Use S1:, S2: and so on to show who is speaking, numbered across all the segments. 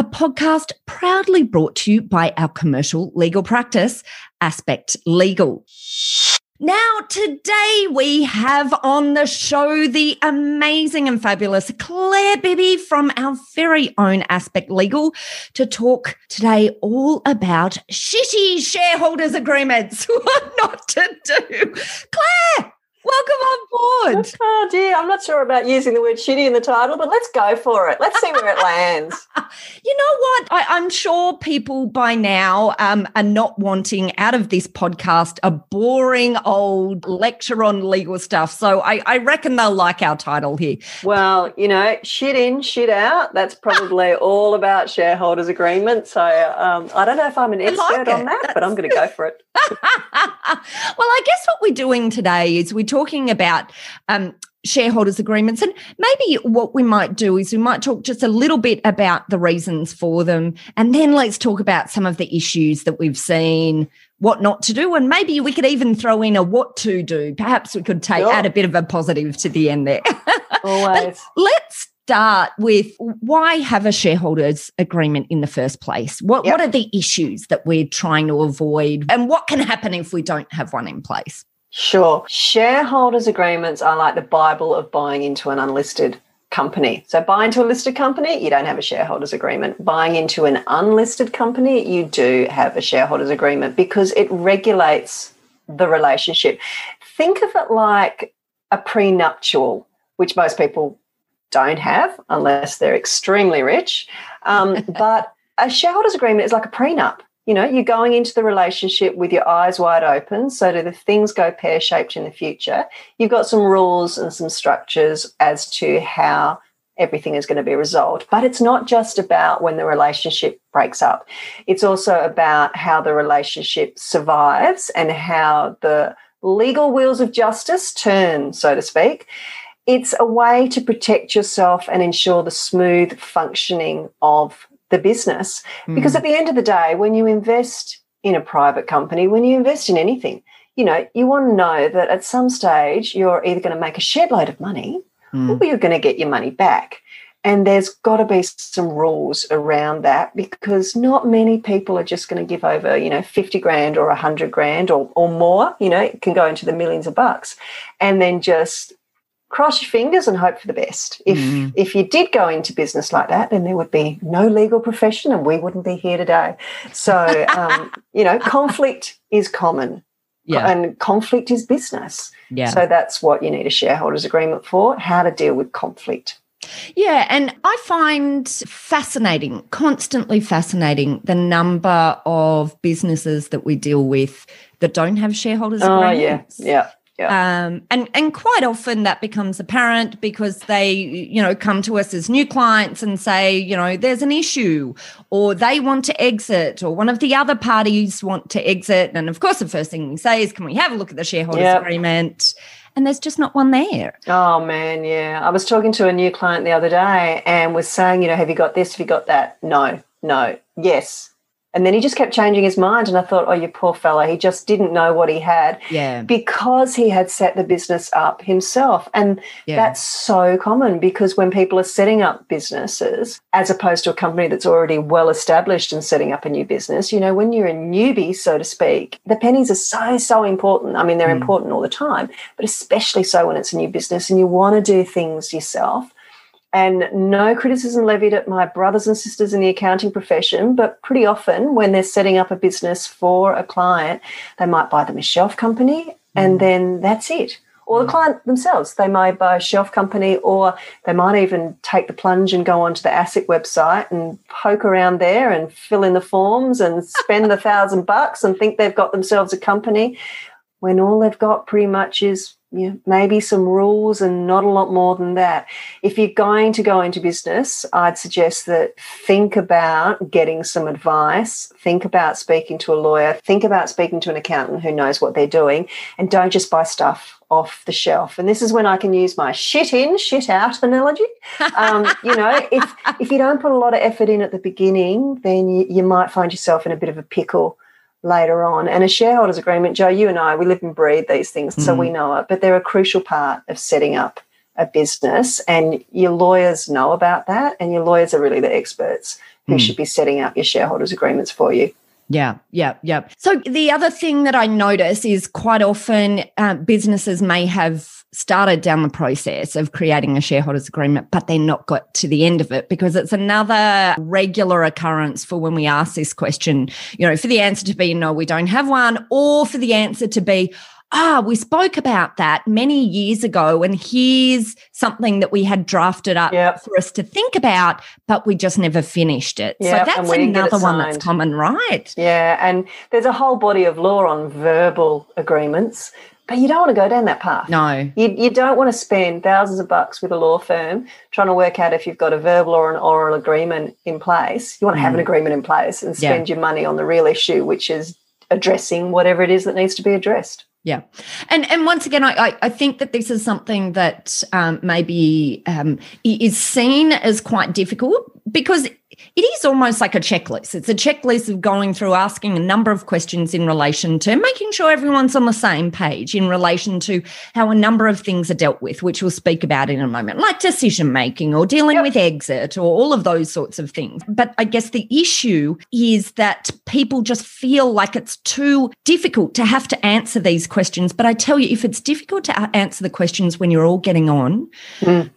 S1: a podcast proudly brought to you by our commercial legal practice, Aspect Legal. Now, today we have on the show the amazing and fabulous Claire Bibby from our very own Aspect Legal to talk today all about shitty shareholders agreements. What not to do. Claire, on board.
S2: Oh dear, I'm not sure about using the word shitty in the title, but let's go for it. Let's see where it lands.
S1: you know what? I, am sure people by now um, are not wanting out of this podcast a boring old lecture on legal stuff. So I, I reckon they'll like our title here.
S2: Well, you know, shit in, shit out. That's probably all about shareholders agreement. So um, I don't know if I'm an expert like on that, That's... but I'm going to go for it.
S1: well, I guess what we're doing today is we talking about um, shareholders agreements. And maybe what we might do is we might talk just a little bit about the reasons for them. And then let's talk about some of the issues that we've seen what not to do. And maybe we could even throw in a what to do. Perhaps we could take sure. add a bit of a positive to the end there.
S2: Always.
S1: let's start with why have a shareholders agreement in the first place? What yep. what are the issues that we're trying to avoid? And what can happen if we don't have one in place
S2: Sure. Shareholders agreements are like the Bible of buying into an unlisted company. So, buying into a listed company, you don't have a shareholders agreement. Buying into an unlisted company, you do have a shareholders agreement because it regulates the relationship. Think of it like a prenuptial, which most people don't have unless they're extremely rich. Um, but a shareholders agreement is like a prenup you know, you're going into the relationship with your eyes wide open so that if things go pear shaped in the future, you've got some rules and some structures as to how everything is going to be resolved. But it's not just about when the relationship breaks up, it's also about how the relationship survives and how the legal wheels of justice turn, so to speak. It's a way to protect yourself and ensure the smooth functioning of the business. Because mm. at the end of the day, when you invest in a private company, when you invest in anything, you know, you want to know that at some stage you're either going to make a shed load of money mm. or you're going to get your money back. And there's got to be some rules around that because not many people are just going to give over, you know, 50 grand or 100 grand or, or more, you know, it can go into the millions of bucks, and then just cross your fingers and hope for the best. If mm. if you did go into business like that, then there would be no legal profession, and we wouldn't be here today. So um, you know, conflict is common. Yeah. And conflict is business. Yeah. So that's what you need a shareholders agreement for, how to deal with conflict.
S1: Yeah, and I find fascinating, constantly fascinating, the number of businesses that we deal with that don't have shareholders
S2: oh,
S1: agreements.
S2: yeah, yeah.
S1: Yeah. Um, and and quite often that becomes apparent because they you know come to us as new clients and say you know there's an issue or they want to exit or one of the other parties want to exit and of course the first thing we say is can we have a look at the shareholders yep. agreement and there's just not one there.
S2: Oh man, yeah. I was talking to a new client the other day and was saying, you know, have you got this? Have you got that? No, no, yes, and then he just kept changing his mind. And I thought, oh, you poor fella. He just didn't know what he had.
S1: Yeah.
S2: Because he had set the business up himself. And yeah. that's so common because when people are setting up businesses, as opposed to a company that's already well established and setting up a new business, you know, when you're a newbie, so to speak, the pennies are so, so important. I mean, they're mm. important all the time, but especially so when it's a new business and you want to do things yourself and no criticism levied at my brothers and sisters in the accounting profession, but pretty often when they're setting up a business for a client, they might buy them a shelf company and mm. then that's it. Or the mm. client themselves, they might buy a shelf company, or they might even take the plunge and go onto the ASIC website and poke around there and fill in the forms and spend the thousand bucks and think they've got themselves a company when all they've got pretty much is know, maybe some rules and not a lot more than that. If you're going to go into business, I'd suggest that think about getting some advice, think about speaking to a lawyer, think about speaking to an accountant who knows what they're doing, and don't just buy stuff off the shelf. And this is when I can use my shit in, shit out analogy. Um, you know, if if you don't put a lot of effort in at the beginning, then you, you might find yourself in a bit of a pickle later on. And a shareholders agreement, Joe, you and I, we live and breathe these things, mm. so we mm. know it, but they're a crucial part of setting up a business. And your lawyers know about that, and your lawyers are really the experts who mm. should be setting up your shareholders agreements for you.
S1: Yeah, yeah, yeah. So the other thing that I notice is quite often uh, businesses may have started down the process of creating a shareholders agreement, but they're not got to the end of it because it's another regular occurrence for when we ask this question, you know, for the answer to be no, we don't have one, or for the answer to be, ah, we spoke about that many years ago, and here's something that we had drafted up yep. for us to think about, but we just never finished it. Yep, so that's another one that's common, right?
S2: Yeah, and there's a whole body of law on verbal agreements. But you don't want to go down that path.
S1: No.
S2: You, you don't want to spend thousands of bucks with a law firm trying to work out if you've got a verbal or an oral agreement in place. You want to have an mm. agreement in place and spend yeah. your money on the real issue, which is addressing whatever it is that needs to be addressed.
S1: Yeah, and and once again, I I think that this is something that um, maybe um, is seen as quite difficult because it is almost like a checklist. It's a checklist of going through asking a number of questions in relation to making sure everyone's on the same page in relation to how a number of things are dealt with, which we'll speak about in a moment, like decision making or dealing yep. with exit or all of those sorts of things. But I guess the issue is that people just feel like it's too difficult to have to answer these questions. But I tell you, if it's difficult to answer the questions when you're all getting on, mm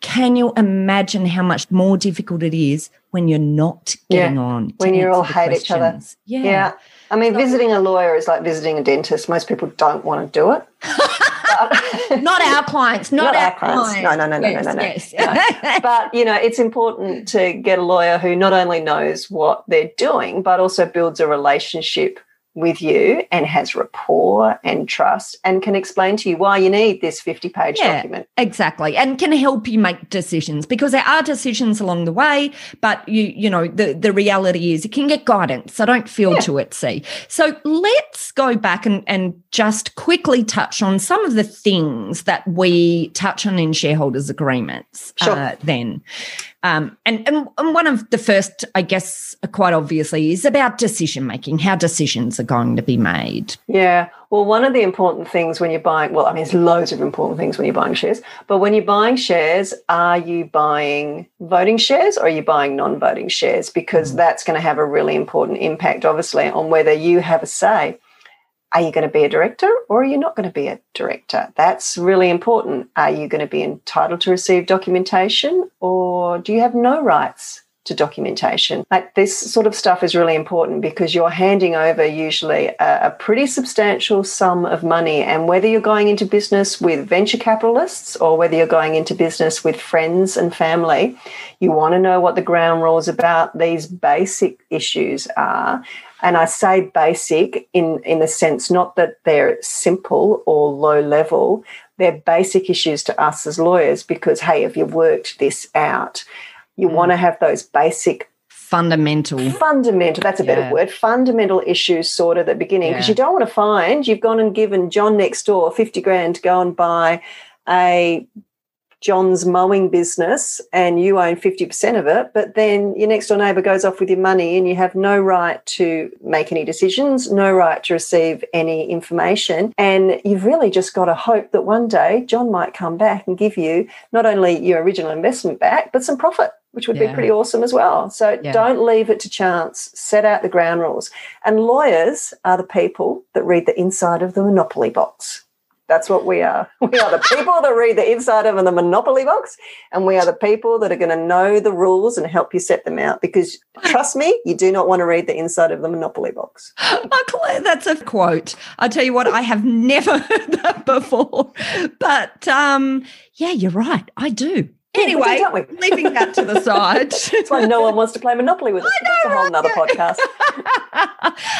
S1: can you imagine how much more difficult it is when you're not getting
S2: yeah.
S1: on?
S2: When you all hate questions. each other. Yeah. Yeah. I mean, visiting a lawyer is like visiting a dentist. Most people don't want to do it.
S1: not our clients, not, not our, our clients. clients.
S2: No, no, no, no, yes, no, no, no. Yes. no. But you know, it's important to get a lawyer who not only knows what they're doing, but also builds a relationship with you and has rapport and trust and can explain to you why you need this 50 page yeah, document.
S1: Exactly. And can help you make decisions because there are decisions along the way, but you you know the the reality is you can get guidance. So don't feel yeah. too at sea. So let's go back and and just quickly touch on some of the things that we touch on in shareholders agreements
S2: sure. uh,
S1: then. Um, and, and, and one of the first, I guess, quite obviously, is about decision making, how decisions are going to be made.
S2: Yeah. Well, one of the important things when you're buying, well, I mean, there's loads of important things when you're buying shares, but when you're buying shares, are you buying voting shares or are you buying non voting shares? Because mm. that's going to have a really important impact, obviously, on whether you have a say are you going to be a director or are you not going to be a director? That's really important. Are you going to be entitled to receive documentation or do you have no rights to documentation? Like this sort of stuff is really important because you're handing over usually a, a pretty substantial sum of money. And whether you're going into business with venture capitalists or whether you're going into business with friends and family, you want to know what the ground rules about these basic issues are and I say basic in, in the sense not that they're simple or low level, they're basic issues to us as lawyers because, hey, if you've worked this out, you mm. want to have those basic
S1: fundamental
S2: fundamental that's a yeah. better word fundamental issues sorted at the beginning because yeah. you don't want to find you've gone and given john next door 50 grand to go and buy a John's mowing business and you own 50% of it, but then your next door neighbor goes off with your money and you have no right to make any decisions, no right to receive any information. And you've really just got to hope that one day John might come back and give you not only your original investment back, but some profit which would yeah. be pretty awesome as well. So yeah. don't leave it to chance. Set out the ground rules. And lawyers are the people that read the inside of the monopoly box. That's what we are. We are the people that read the inside of the Monopoly box, and we are the people that are going to know the rules and help you set them out. Because trust me, you do not want to read the inside of the Monopoly box.
S1: That's a quote. I tell you what, I have never heard that before. But um, yeah, you're right. I do. Anyway, do, leaving that to the side.
S2: That's why no one wants to play Monopoly with us. Know, That's a whole other podcast.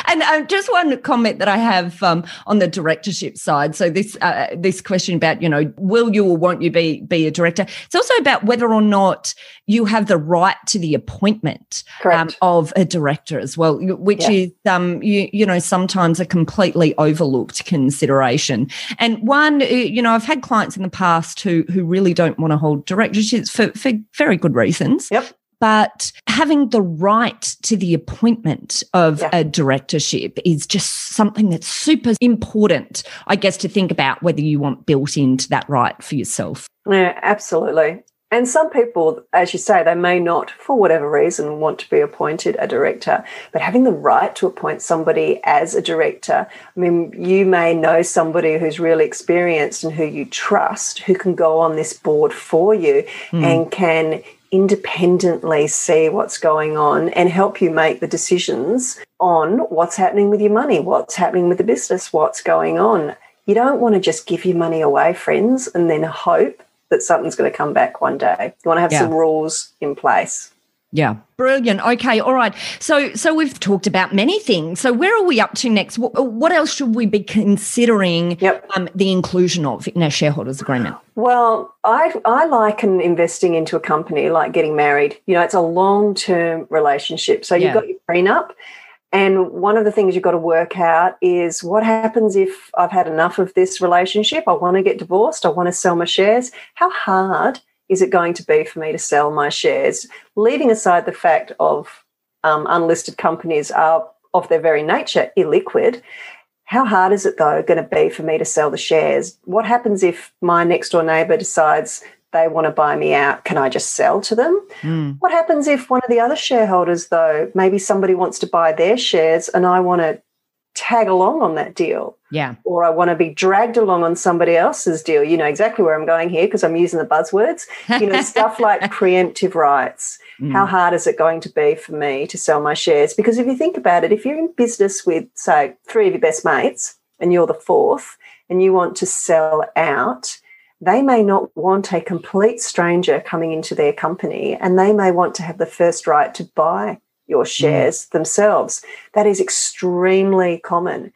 S1: and um, just one comment that I have um, on the directorship side. So this uh, this question about you know will you or won't you be be a director? It's also about whether or not you have the right to the appointment um, of a director as well, which yeah. is um, you you know sometimes a completely overlooked consideration. And one, uh, you know, I've had clients in the past who who really don't want to hold directorships for for very good reasons.
S2: Yep
S1: but having the right to the appointment of yeah. a directorship is just something that's super important, I guess, to think about whether you want built into that right for yourself.
S2: Yeah, absolutely. And some people, as you say, they may not, for whatever reason, want to be appointed a director, but having the right to appoint somebody as a director, I mean, you may know somebody who's really experienced and who you trust, who can go on this board for you mm. and can independently see what's going on and help you make the decisions on what's happening with your money, what's happening with the business, what's going on. You don't want to just give your money away, friends, and then hope that something's going to come back one day. You want to have yeah. some rules in place.
S1: Yeah, brilliant. Okay, all right. So, so we've talked about many things. So, where are we up to next? What, what else should we be considering
S2: yep.
S1: um, the inclusion of in a shareholders agreement?
S2: Well, I I liken investing into a company like getting married. You know, it's a long term relationship. So you've yeah. got your prenup, and one of the things you've got to work out is what happens if I've had enough of this relationship. I want to get divorced. I want to sell my shares. How hard is it going to be for me to sell my shares? Leaving aside the fact of um, unlisted companies are, of their very nature, illiquid. How hard is it, though, going to be for me to sell the shares? What happens if my next door neighbour decides they want to buy me out? Can I just sell to them? Mm. What happens if one of the other shareholders, though, maybe somebody wants to buy their shares and I want to tag along on that deal.
S1: Yeah.
S2: Or I want to be dragged along on somebody else's deal. You know exactly where I'm going here because I'm using the buzzwords. You know, stuff like preemptive rights. Mm. How hard is it going to be for me to sell my shares? Because if you think about it, if you're in business with, say, three of your best mates and you're the fourth and you want to sell out, they may not want a complete stranger coming into their company and they may want to have the first right to buy your mm. shares mm. themselves. That is extremely common.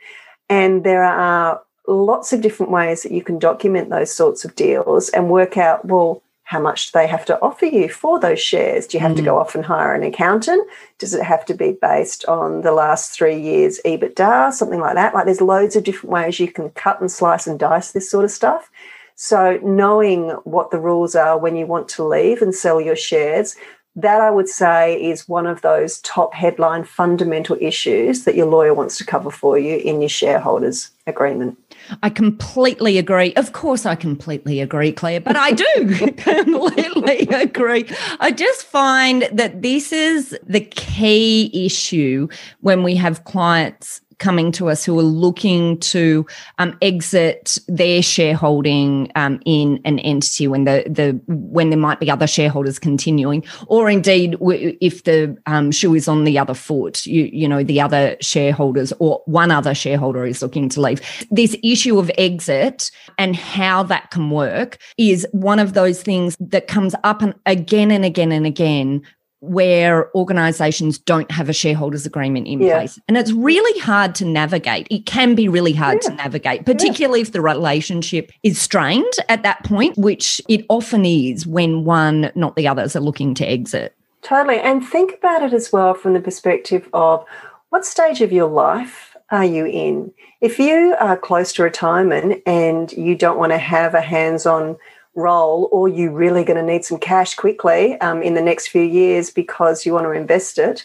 S2: And there are lots of different ways that you can document those sorts of deals and work out, well, how much do they have to offer you for those shares? Do you have mm. to go off and hire an accountant? Does it have to be based on the last three years EBITDA, something like that? Like there's loads of different ways you can cut and slice and dice this sort of stuff. So knowing what the rules are when you want to leave and sell your shares that I would say is one of those top headline fundamental issues that your lawyer wants to cover for you in your shareholders agreement.
S1: I completely agree. Of course, I completely agree, Claire, but I do completely agree. I just find that this is the key issue when we have clients coming to us who are looking to um, exit their shareholding um, in an entity when the the when there might be other shareholders continuing, or indeed if the um, shoe is on the other foot, you you know the other shareholders or one other shareholder is looking to leave. This issue of exit and how that can work is one of those things that comes up and again and again and again where organizations don't have a shareholders agreement in yeah. place. And it's really hard to navigate. It can be really hard yeah. to navigate, particularly yeah. if the relationship is strained at that point, which it often is when one, not the others, are looking to exit.
S2: Totally. And think about it as well from the perspective of what stage of your life are you in? If you are close to retirement and you don't want to have a hands on role, or you're really going to need some cash quickly um, in the next few years because you want to invest it,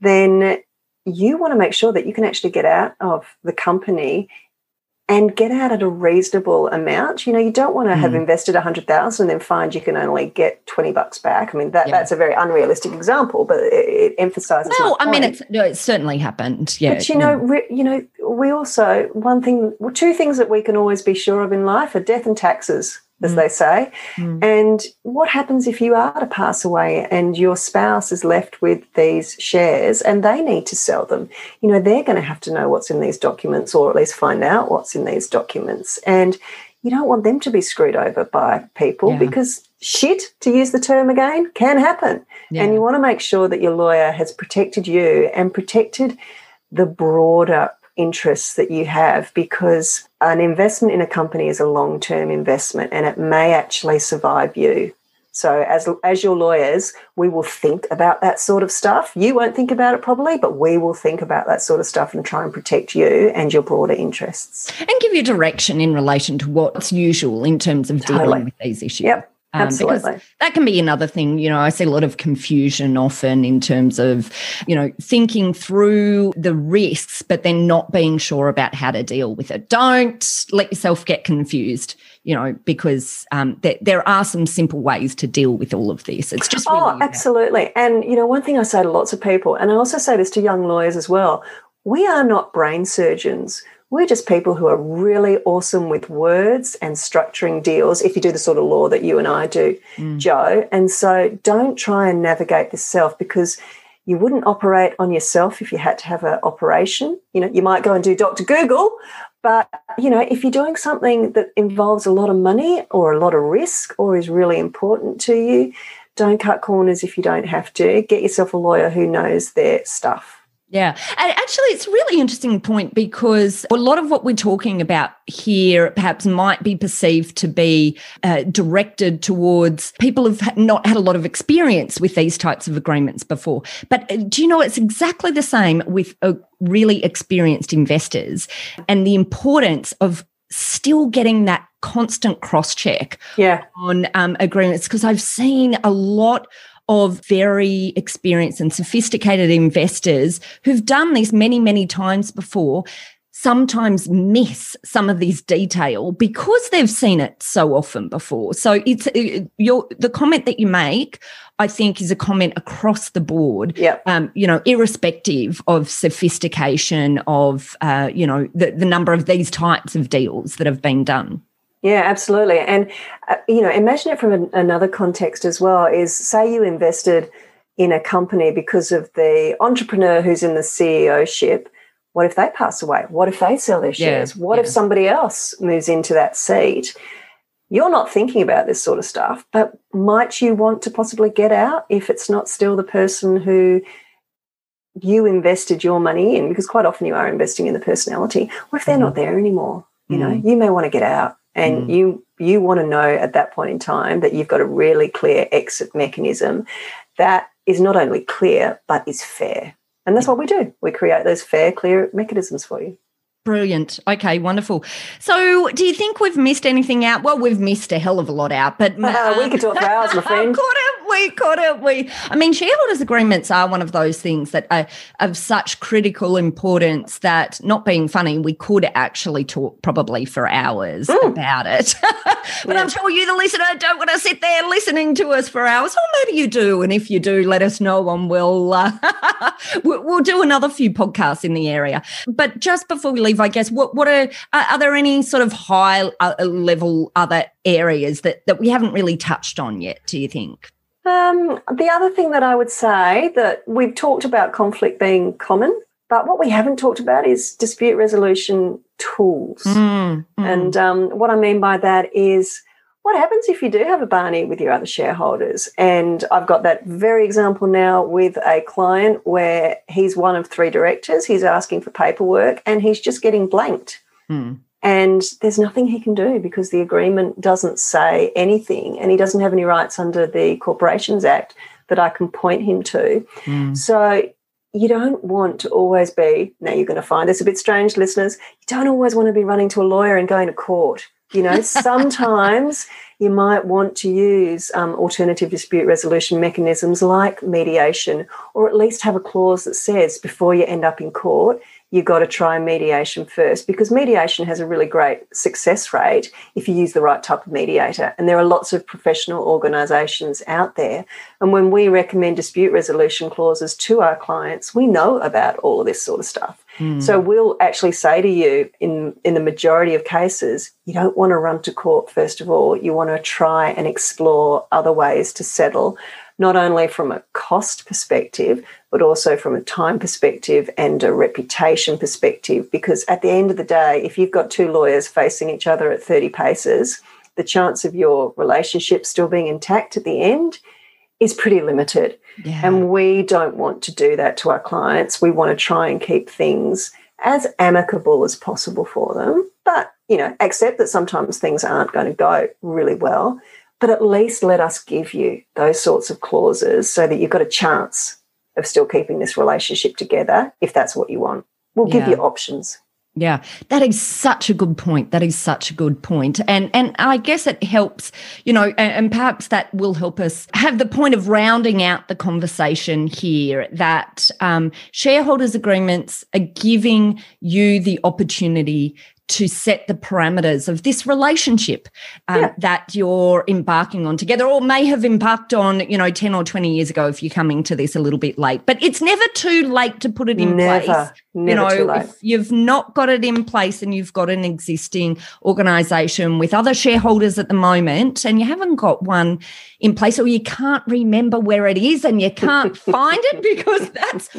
S2: then you want to make sure that you can actually get out of the company and get out at a reasonable amount. You know, you don't want to have mm. invested a hundred thousand and then find you can only get twenty bucks back. I mean, that, yeah. that's a very unrealistic example, but it, it emphasizes.
S1: Well, I mean, it's no, it certainly happened. Yeah,
S2: but you know, re, you know, we also one thing, well, two things that we can always be sure of in life are death and taxes as mm. they say. Mm. And what happens if you are to pass away and your spouse is left with these shares and they need to sell them? You know, they're going to have to know what's in these documents or at least find out what's in these documents. And you don't want them to be screwed over by people yeah. because shit, to use the term again, can happen. Yeah. And you want to make sure that your lawyer has protected you and protected the broader interests that you have because an investment in a company is a long term investment and it may actually survive you. So, as, as your lawyers, we will think about that sort of stuff. You won't think about it probably, but we will think about that sort of stuff and try and protect you and your broader interests.
S1: And give you direction in relation to what's usual in terms of dealing totally. with these issues.
S2: Yep. Um, Absolutely.
S1: Because that can be another thing. You know, I see a lot of confusion often in terms of, you know, thinking through the risks, but then not being sure about how to deal with it. Don't let yourself get confused, you know, because um, there, there are some simple ways to deal with all of this. It's just really
S2: Oh, absolutely. And, you know, one thing I say to lots of people, and I also say this to young lawyers as well we are not brain surgeons we're just people who are really awesome with words and structuring deals if you do the sort of law that you and I do, mm. Joe. And so don't try and navigate this self because you wouldn't operate on yourself if you had to have an operation. You know, you might go and do Dr. Google, but you know, if you're doing something that involves a lot of money or a lot of risk or is really important to you, don't cut corners if you don't have to. Get yourself a lawyer who knows their stuff.
S1: Yeah. And actually, it's a really interesting point because a lot of what we're talking about here perhaps might be perceived to be uh, directed towards people who've not had a lot of experience with these types of agreements before. But uh, do you know, it's exactly the same with uh, really experienced investors and the importance of still getting that constant cross check
S2: yeah.
S1: on um, agreements because I've seen a lot of very experienced and sophisticated investors who've done this many, many times before sometimes miss some of these detail because they've seen it so often before. So it's uh, your the comment that you make, I think, is a comment across the board.
S2: Yeah.
S1: Um, you know, irrespective of sophistication of uh, you know the, the number of these types of deals that have been done.
S2: Yeah, absolutely. And, uh, you know, imagine it from an, another context as well is say you invested in a company because of the entrepreneur who's in the CEO ship. What if they pass away? What if they sell their shares? Yeah, what yeah. if somebody else moves into that seat? You're not thinking about this sort of stuff, but might you want to possibly get out if it's not still the person who you invested your money in? Because quite often you are investing in the personality. What if they're mm-hmm. not there anymore? You know, mm-hmm. you may want to get out and mm. you you want to know at that point in time that you've got a really clear exit mechanism that is not only clear but is fair and that's what we do we create those fair clear mechanisms for you
S1: Brilliant. Okay, wonderful. So, do you think we've missed anything out? Well, we've missed a hell of a lot out, but
S2: uh, we could talk for hours, my friend.
S1: We? Couldn't we? I mean, shareholders' agreements are one of those things that are of such critical importance that, not being funny, we could actually talk probably for hours mm. about it. but yeah. I'm sure you, the listener, don't want to sit there listening to us for hours. Or maybe you do, and if you do, let us know, and we'll uh, we'll do another few podcasts in the area. But just before we leave I guess what what are are there any sort of high uh, level other areas that that we haven't really touched on yet? Do you think?
S2: Um, the other thing that I would say that we've talked about conflict being common, but what we haven't talked about is dispute resolution tools. Mm, mm. And um, what I mean by that is what happens if you do have a Barney with your other shareholders? And I've got that very example now with a client where he's one of three directors. He's asking for paperwork and he's just getting blanked. Mm. And there's nothing he can do because the agreement doesn't say anything and he doesn't have any rights under the Corporations Act that I can point him to. Mm. So you don't want to always be, now you're going to find this a bit strange, listeners, you don't always want to be running to a lawyer and going to court you know, sometimes you might want to use um, alternative dispute resolution mechanisms like mediation, or at least have a clause that says before you end up in court, you've got to try mediation first because mediation has a really great success rate if you use the right type of mediator. And there are lots of professional organisations out there. And when we recommend dispute resolution clauses to our clients, we know about all of this sort of stuff. Mm. So we'll actually say to you in, in the majority of cases, you don't want to run to court, first of all. You want to try and explore other ways to settle not only from a cost perspective, but also from a time perspective and a reputation perspective. Because at the end of the day, if you've got two lawyers facing each other at 30 paces, the chance of your relationship still being intact at the end is pretty limited. Yeah. And we don't want to do that to our clients. We want to try and keep things as amicable as possible for them. But, you know, accept that sometimes things aren't going to go really well. But at least let us give you those sorts of clauses so that you've got a chance of still keeping this relationship together if that's what you want. We'll yeah. give you options.
S1: Yeah, that is such a good point. That is such a good point. And and I guess it helps, you know, and, and, perhaps that will help us have the point of rounding out the conversation here that um, shareholders agreements are giving you the opportunity to set the parameters of this relationship um, yeah. that you're embarking on together or may have embarked on you know 10 or 20 years ago if you're coming to this a little bit late. But it's never too late to put it in
S2: never,
S1: place.
S2: Never
S1: you know if you've not got it in place and you've got an existing organization with other shareholders at the moment and you haven't got one in place or you can't remember where it is and you can't find it because that's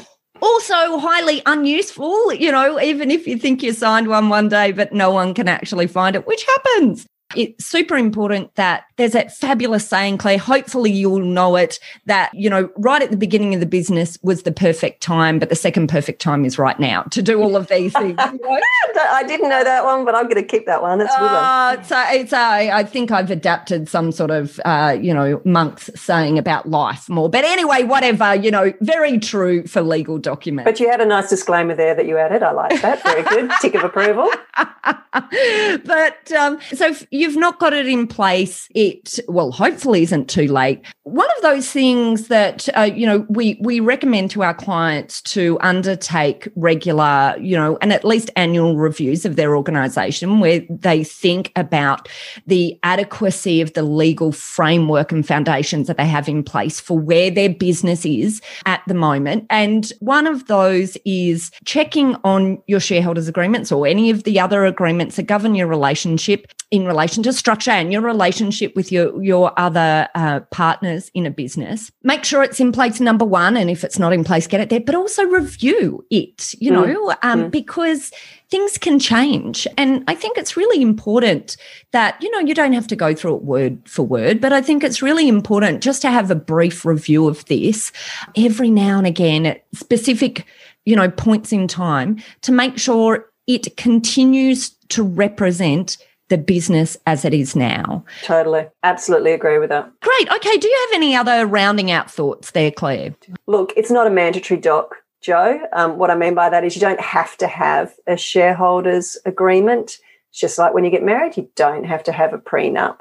S1: also highly unuseful, you know, even if you think you signed one one day, but no one can actually find it, which happens it's super important that there's that fabulous saying, Claire. Hopefully, you'll know it that, you know, right at the beginning of the business was the perfect time, but the second perfect time is right now to do all of these things. You know?
S2: I didn't know that one, but I'm going to keep that one. It's good uh,
S1: one. So it's, uh, I think I've adapted some sort of, uh, you know, monk's saying about life more. But anyway, whatever, you know, very true for legal documents.
S2: But you had a nice disclaimer there that you added. I like that. Very good. Tick of approval.
S1: but um, so you've not got it in place, it well, hopefully isn't too late. One of those things that uh, you know we we recommend to our clients to undertake regular, you know, and at least annual reviews of their organisation where they think about the adequacy of the legal framework and foundations that they have in place for where their business is at the moment. And one of those is checking on your shareholders agreements or any of the other agreements that govern your relationship in relation to structure and your relationship with your your other uh, partners in a business make sure it's in place number one and if it's not in place get it there but also review it you know mm. Um, mm. because things can change and i think it's really important that you know you don't have to go through it word for word but i think it's really important just to have a brief review of this every now and again at specific you know points in time to make sure it continues to represent the business as it is now.
S2: Totally. Absolutely agree with that.
S1: Great. Okay. Do you have any other rounding out thoughts there, Claire?
S2: Look, it's not a mandatory doc, Joe. Um, what I mean by that is you don't have to have a shareholders agreement. It's just like when you get married, you don't have to have a prenup.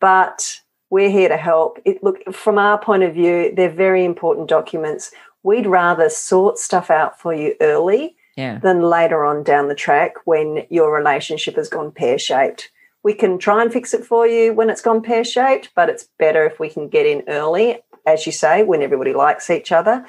S2: But we're here to help. It, look, from our point of view, they're very important documents. We'd rather sort stuff out for you early
S1: yeah.
S2: than later on down the track when your relationship has gone pear shaped. We can try and fix it for you when it's gone pear shaped, but it's better if we can get in early, as you say, when everybody likes each other.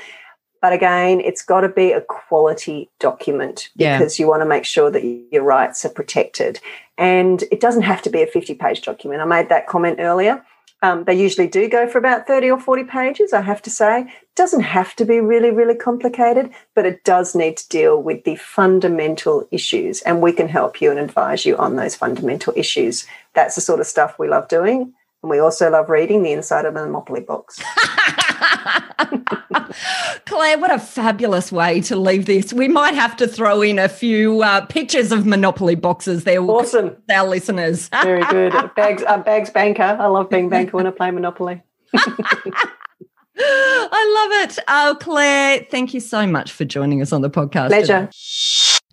S2: But again, it's got to be a quality document
S1: yeah.
S2: because you want to make sure that your rights are protected. And it doesn't have to be a 50 page document. I made that comment earlier. Um, they usually do go for about 30 or 40 pages, I have to say. It doesn't have to be really, really complicated, but it does need to deal with the fundamental issues. And we can help you and advise you on those fundamental issues. That's the sort of stuff we love doing. And we also love reading the inside of a Monopoly box.
S1: Claire, what a fabulous way to leave this. We might have to throw in a few uh, pictures of Monopoly boxes there.
S2: Awesome.
S1: Our listeners.
S2: Very good. Bags, uh, Bags Banker. I love being banker when I play Monopoly.
S1: I love it. Oh, Claire, thank you so much for joining us on the podcast.
S2: Pleasure.
S1: Today.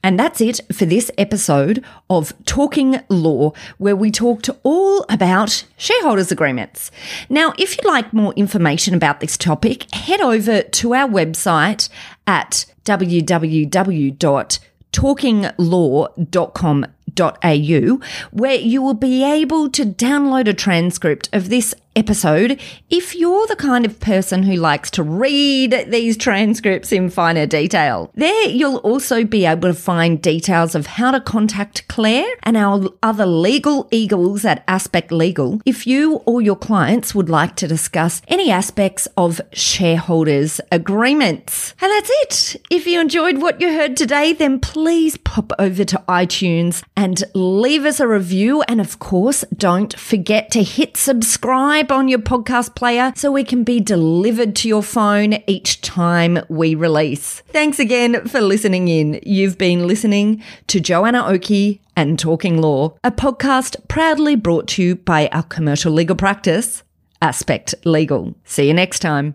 S1: And that's it for this episode of Talking Law, where we talked all about shareholders agreements. Now, if you'd like more information about this topic, head over to our website at www.talkinglaw.com.au, where you will be able to download a transcript of this episode if you're the kind of person who likes to read these transcripts in finer detail. There, you'll also be able to find details of how to contact Claire and our other legal eagles at Aspect Legal if you or your clients would like to discuss any aspects of shareholders' agreements. And that's it. If you enjoyed what you heard today, then please pop over to iTunes and leave us a review. And of course, don't forget to hit subscribe subscribe on your podcast player so we can be delivered to your phone each time we release. Thanks again for listening in. You've been listening to Joanna Oakey and Talking Law, a podcast proudly brought to you by our commercial legal practice, Aspect Legal. See you next time.